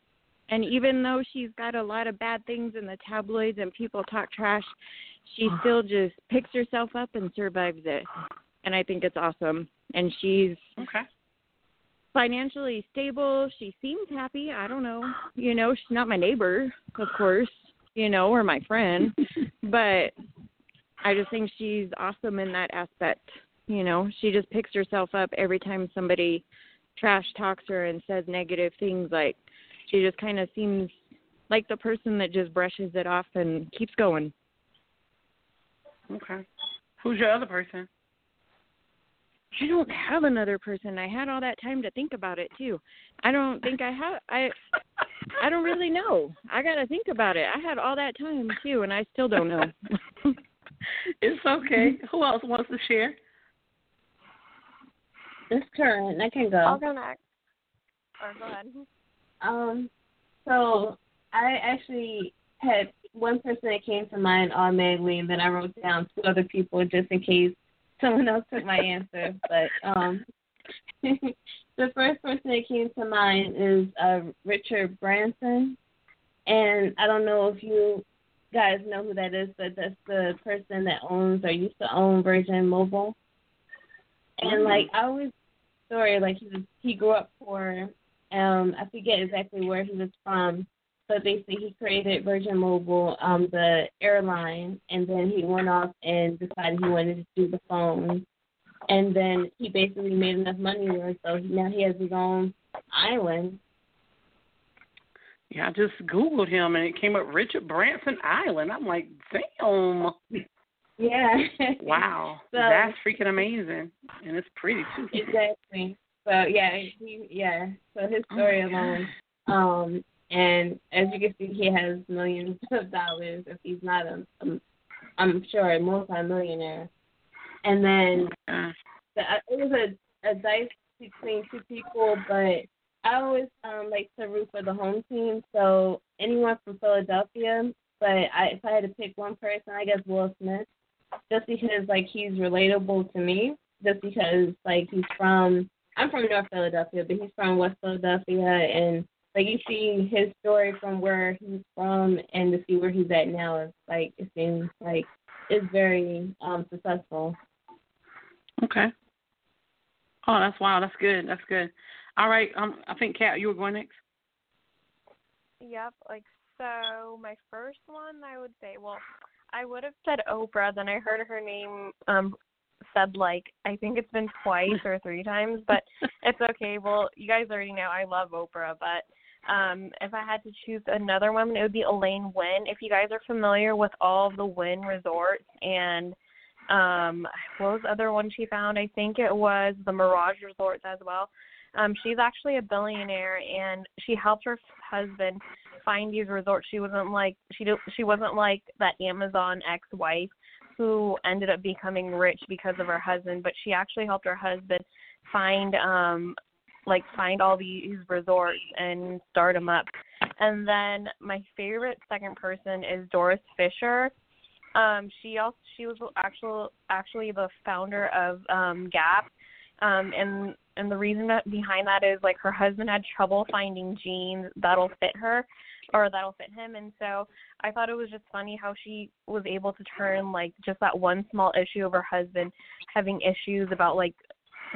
And even though she's got a lot of bad things in the tabloids and people talk trash, she still just picks herself up and survives it. And I think it's awesome. And she's okay. Financially stable. She seems happy. I don't know. You know, she's not my neighbor, of course, you know, or my friend. but I just think she's awesome in that aspect. You know, she just picks herself up every time somebody trash talks her and says negative things like she just kind of seems like the person that just brushes it off and keeps going okay who's your other person i don't have another person i had all that time to think about it too i don't think i have i i don't really know i got to think about it i had all that time too and i still don't know it's okay who else wants to share it's Corinne. I can go. I'll go next. Or go ahead. Um, so I actually had one person that came to mind automatically, and then I wrote down two other people just in case someone else took my answer. But um, the first person that came to mind is uh, Richard Branson, and I don't know if you guys know who that is, but that's the person that owns or used to own Virgin Mobile. And like I always story, like he was, he grew up poor. Um, I forget exactly where he was from, but basically he created Virgin Mobile, um, the airline, and then he went off and decided he wanted to do the phone. And then he basically made enough money there, so now he has his own island. Yeah, I just googled him and it came up Richard Branson Island. I'm like, damn. Yeah. wow. So, That's freaking amazing. And it's pretty too. Exactly. So yeah, he yeah. So his story oh alone. Um and as you can see he has millions of dollars if he's not a, a I'm sure a multi-millionaire. And then the, it was a, a dice between two people, but I always um like to root for the home team. So anyone from Philadelphia, but I if I had to pick one person, I guess Will Smith just because like he's relatable to me, just because like he's from I'm from North Philadelphia, but he's from West Philadelphia and like you see his story from where he's from and to see where he's at now. It's like it seems like it's very um successful. Okay. Oh, that's wow. That's good. That's good. All right. Um, I think Kat, you were going next. Yep. Like so, my first one I would say, well, I would have said Oprah. Then I heard her name um said like I think it's been twice or three times, but it's okay. Well, you guys already know I love Oprah, but um if I had to choose another woman, it would be Elaine Wynn. If you guys are familiar with all of the Wynn resorts and um what was the other one she found? I think it was the Mirage resorts as well. Um she's actually a billionaire and she helped her husband find these resorts. She wasn't like she do, she wasn't like that Amazon ex-wife who ended up becoming rich because of her husband, but she actually helped her husband find um like find all these resorts and start them up. And then my favorite second person is Doris Fisher. Um she also she was actual actually the founder of um Gap. Um and and the reason that behind that is like her husband had trouble finding jeans that'll fit her or that'll fit him and so I thought it was just funny how she was able to turn like just that one small issue of her husband having issues about like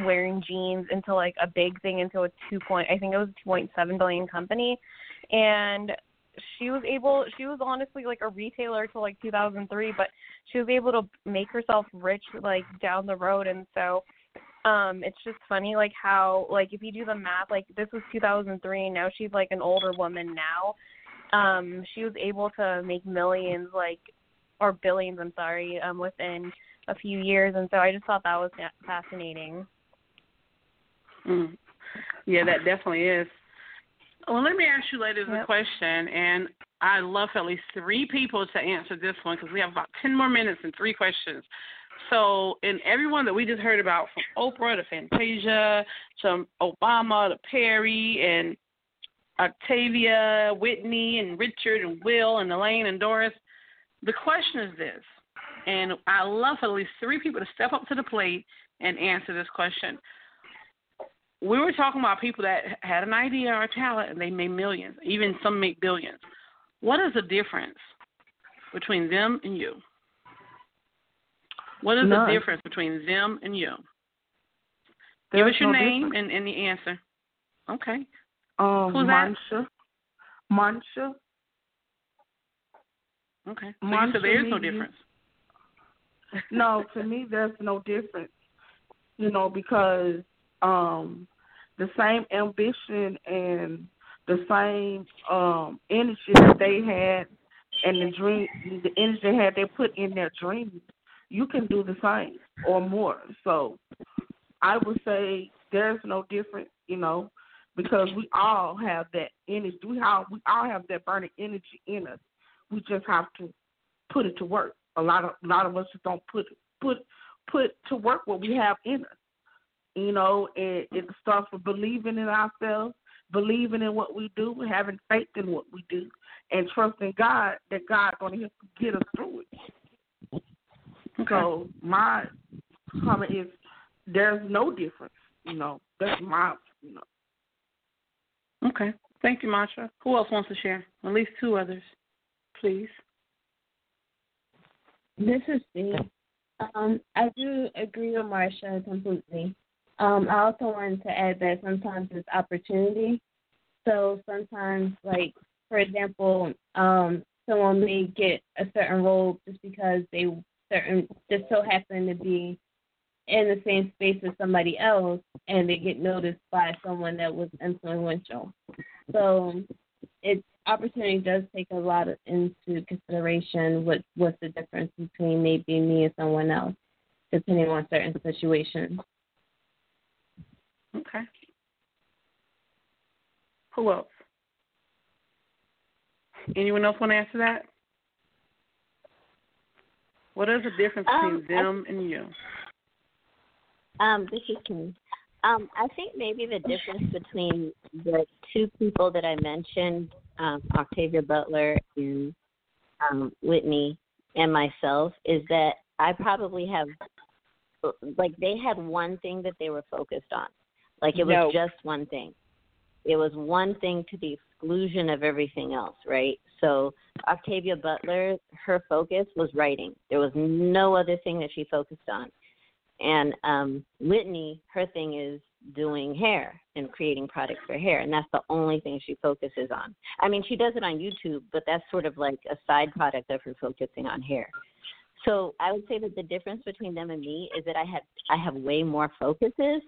wearing jeans into like a big thing into a two point I think it was a two point seven billion company. And she was able she was honestly like a retailer till like 2003 but she was able to make herself rich like down the road. And so um it's just funny like how like if you do the math like this was 2003 and now she's like an older woman now. Um she was able to make millions like or billions i'm sorry um within a few years. And so i just thought that was fa- fascinating Mm. Yeah, that definitely is. Well, let me ask you ladies a question, and I love for at least three people to answer this one because we have about 10 more minutes and three questions. So, in everyone that we just heard about, from Oprah to Fantasia to Obama to Perry and Octavia, Whitney, and Richard, and Will, and Elaine, and Doris, the question is this, and I love for at least three people to step up to the plate and answer this question we were talking about people that had an idea or a talent and they made millions, even some make billions. What is the difference between them and you? What is None. the difference between them and you? Give us your no name and, and the answer. Okay. Um, Who's that? Mansha. Mansha. Okay. So you Mansha said there is no difference. no, to me, there's no difference. You know, because um, the same ambition and the same um energy that they had and the dream, the energy they had, they put in their dreams. You can do the same or more. So, I would say there's no difference. You know, because we all have that energy. We all we all have that burning energy in us. We just have to put it to work. A lot of a lot of us just don't put put put to work what we have in us. You know, it it starts with believing in ourselves, believing in what we do, having faith in what we do, and trusting God that God's going to get us through it. So my comment is there's no difference. You know, that's my you know. Okay. Thank you, Masha. Who else wants to share? At least two others, please. This is Steve. Um, I do agree with Marsha completely. Um, I also wanted to add that sometimes it's opportunity. So sometimes, like for example, um, someone may get a certain role just because they certain just so happen to be in the same space as somebody else, and they get noticed by someone that was influential. So it's opportunity does take a lot of, into consideration what what's the difference between maybe me and someone else, depending on certain situations. Okay. Who else? Anyone else want to answer that? What is the difference Um, between them and you? Um, this is Kim. Um, I think maybe the difference between the two people that I mentioned, um, Octavia Butler and um, Whitney, and myself, is that I probably have, like, they had one thing that they were focused on. Like, it was No. just one thing. It was one thing to the exclusion of everything else, right? So Octavia Butler, her focus was writing. There was no other thing that she focused on. And um, Whitney, her thing is doing hair and creating products for hair, and that's the only thing she focuses on. I mean, she does it on YouTube, but that's sort of like a side product of her focusing on hair. So I would say that the difference between them and me is that I have I have way more focuses,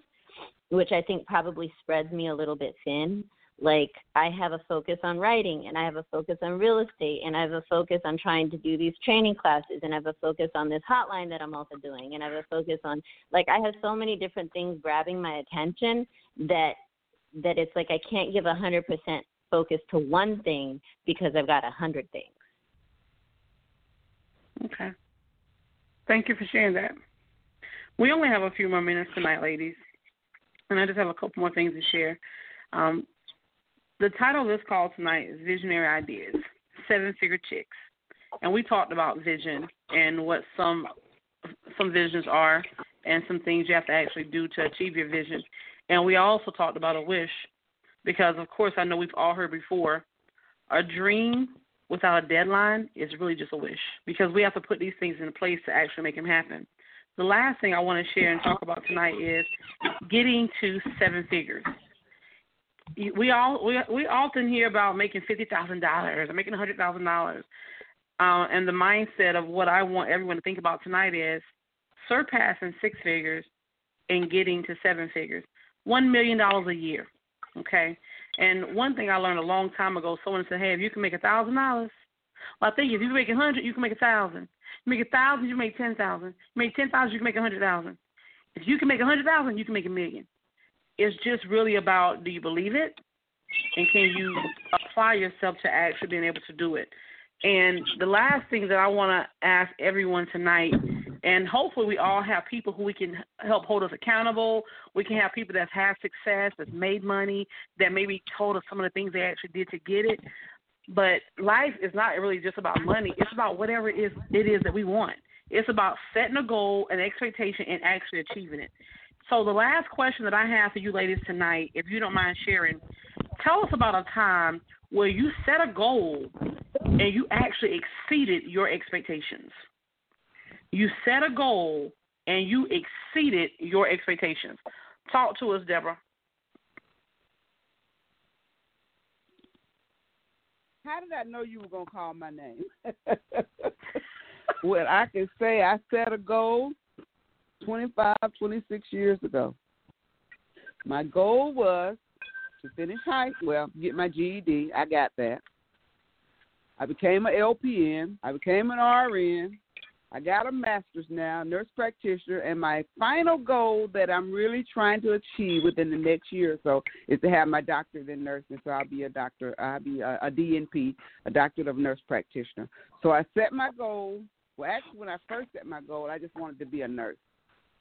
which I think probably spreads me a little bit thin. Like I have a focus on writing and I have a focus on real estate and I have a focus on trying to do these training classes and I have a focus on this hotline that I'm also doing and I have a focus on like I have so many different things grabbing my attention that that it's like I can't give a hundred percent focus to one thing because I've got a hundred things. Okay. Thank you for sharing that. We only have a few more minutes tonight, ladies, and I just have a couple more things to share. Um, the title of this call tonight is Visionary Ideas Seven Figure Chicks. And we talked about vision and what some some visions are and some things you have to actually do to achieve your vision. And we also talked about a wish because of course I know we've all heard before a dream without a deadline is really just a wish because we have to put these things in place to actually make them happen. The last thing I want to share and talk about tonight is getting to seven figures we all we we often hear about making fifty thousand dollars or making a hundred thousand dollars, uh, and the mindset of what I want everyone to think about tonight is surpassing six figures and getting to seven figures, one million dollars a year. Okay, and one thing I learned a long time ago, someone said, "Hey, if you can make a thousand dollars, well, I think if you make a hundred, you can make a thousand. You make a thousand, you make ten thousand. You make ten thousand, you can make a hundred thousand. If you can make a hundred thousand, you can make a million it's just really about do you believe it and can you apply yourself to actually being able to do it. And the last thing that I want to ask everyone tonight, and hopefully we all have people who we can help hold us accountable. We can have people that's had success, that's made money, that maybe told us some of the things they actually did to get it. But life is not really just about money. It's about whatever it is it is that we want. It's about setting a goal, an expectation, and actually achieving it. So the last question that I have for you ladies tonight, if you don't mind sharing, tell us about a time where you set a goal and you actually exceeded your expectations. You set a goal and you exceeded your expectations. Talk to us, Deborah. How did I know you were to call my name? well, I can say I set a goal 25, 26 years ago. My goal was to finish high, well, get my GED. I got that. I became an LPN. I became an RN. I got a master's now, nurse practitioner, and my final goal that I'm really trying to achieve within the next year or so is to have my doctorate in nursing. So I'll be a doctor. I'll be a, a DNP, a doctorate of nurse practitioner. So I set my goal. Well, actually, when I first set my goal, I just wanted to be a nurse.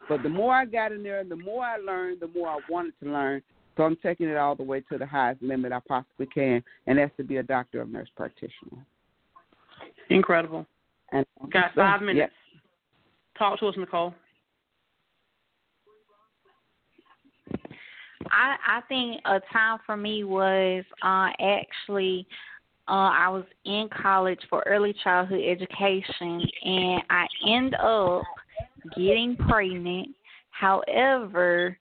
But the more I got in there, and the more I learned, the more I wanted to learn. So I'm taking it all the way to the highest limit I possibly can, and that's to be a doctor of nurse practitioner. Incredible. And got five minutes. Yep. Talk to us, Nicole. I I think a time for me was uh actually uh I was in college for early childhood education and I end up getting pregnant. However,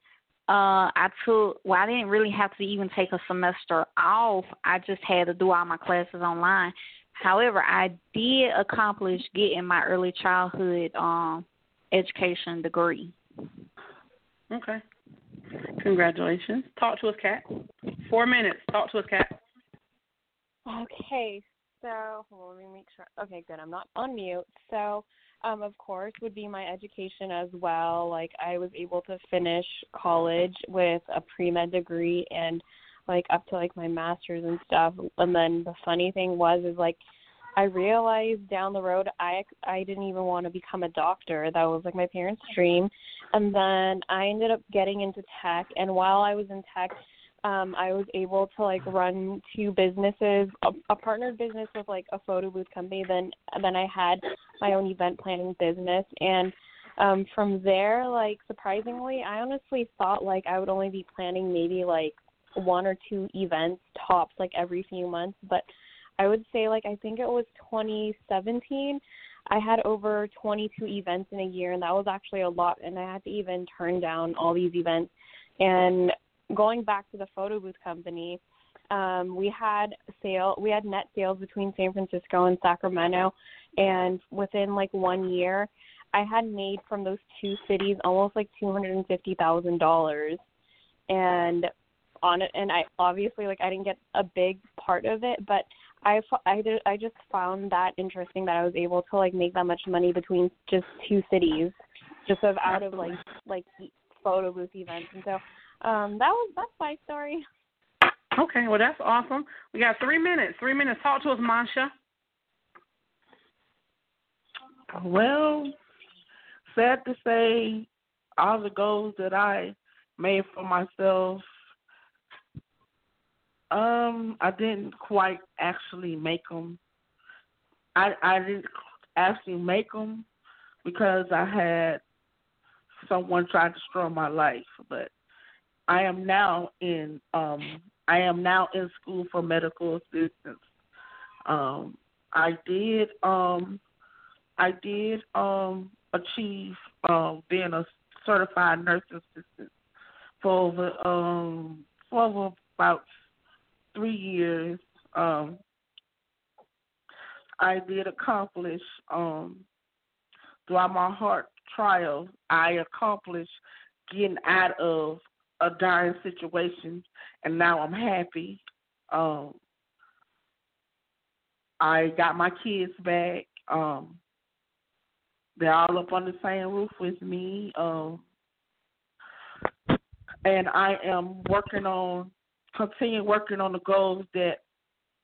uh I took well I didn't really have to even take a semester off. I just had to do all my classes online. However, I did accomplish getting my early childhood um education degree. Okay. Congratulations. Talk to us, Kat. Four minutes. Talk to us, Kat. Okay, so well, let me make sure. Okay, good. I'm not on mute. So um, of course, would be my education as well. Like I was able to finish college with a pre med degree and like up to like my masters and stuff. And then the funny thing was is like I realized down the road I I didn't even want to become a doctor. That was like my parents' dream. And then I ended up getting into tech and while I was in tech um I was able to like run two businesses, a, a partnered business with like a photo booth company. Then then I had my own event planning business, and um from there, like surprisingly, I honestly thought like I would only be planning maybe like one or two events tops like every few months, but I would say like I think it was 2017 I had over 22 events in a year and that was actually a lot and I had to even turn down all these events. And going back to the photo booth company um we had sale we had net sales between San Francisco and Sacramento and within like 1 year I had made from those two cities almost like $250,000 and on it and I obviously like I didn't get a big part of it but I I did I just found that interesting that I was able to like make that much money between just two cities just of out of like like photo booth events and so um that was that's my story. Okay, well that's awesome. We got three minutes. Three minutes. Talk to us, Masha. Well, sad to say, all the goals that I made for myself um, I didn't quite actually make them. I I didn't actually make them because I had someone try to destroy my life. But I am now in um I am now in school for medical assistance. Um, I did um I did um achieve um being a certified nurse assistant for over um for over about three years, um, I did accomplish um, throughout my heart trial. I accomplished getting out of a dying situation, and now I'm happy. Um, I got my kids back. Um, they're all up on the same roof with me. Um, and I am working on continue working on the goals that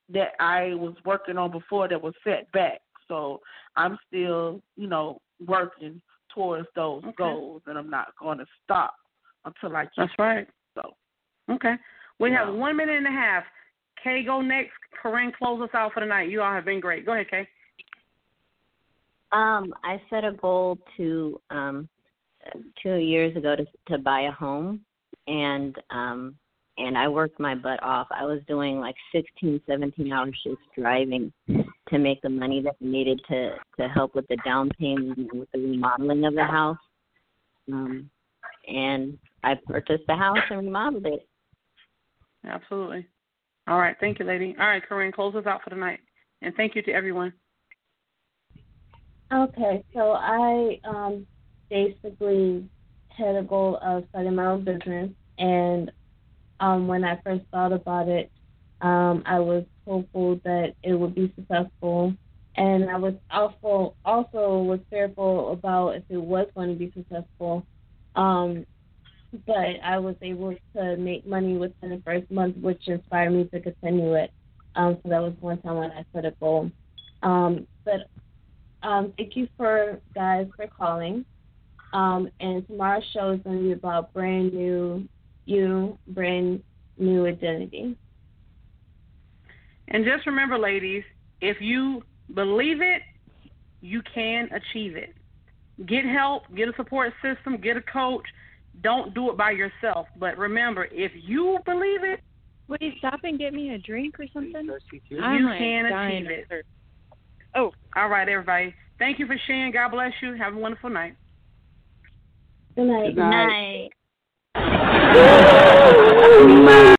that I was working on before that was set back. So I'm still, you know, working towards those okay. goals, and I'm not going to stop until I get. That's right. So okay, we yeah. have one minute and a half. Kay, go next. Corinne, close us out for the night. You all have been great. Go ahead, Kay. Um, I set a goal to um two years ago to to buy a home, and um and I worked my butt off. I was doing like 16, 17 hour shifts driving to make the money that I needed to to help with the down payment and with the remodeling of the house. Um, and I purchased the house and remodeled it. Absolutely. All right, thank you, lady. All right, Corinne, close us out for the night, and thank you to everyone. Okay, so I um basically had a goal of starting my own business, and um, when I first thought about it, um, I was hopeful that it would be successful, and I was also also was fearful about if it was going to be successful. Um, but I was able to make money within the first month, which inspired me to continue it. Um, so that was one time when I set a goal. Um, but um, thank you for guys for calling. Um, and tomorrow's show is going to be about brand new you brand new identity. And just remember, ladies, if you believe it, you can achieve it. Get help, get a support system, get a coach. Don't do it by yourself. But remember, if you believe it, Would you stop and get me a drink or something? you I'm like can dying achieve of it. Oh, all right, everybody. Thank you for sharing. God bless you. Have a wonderful night. Good night. Good night. Man.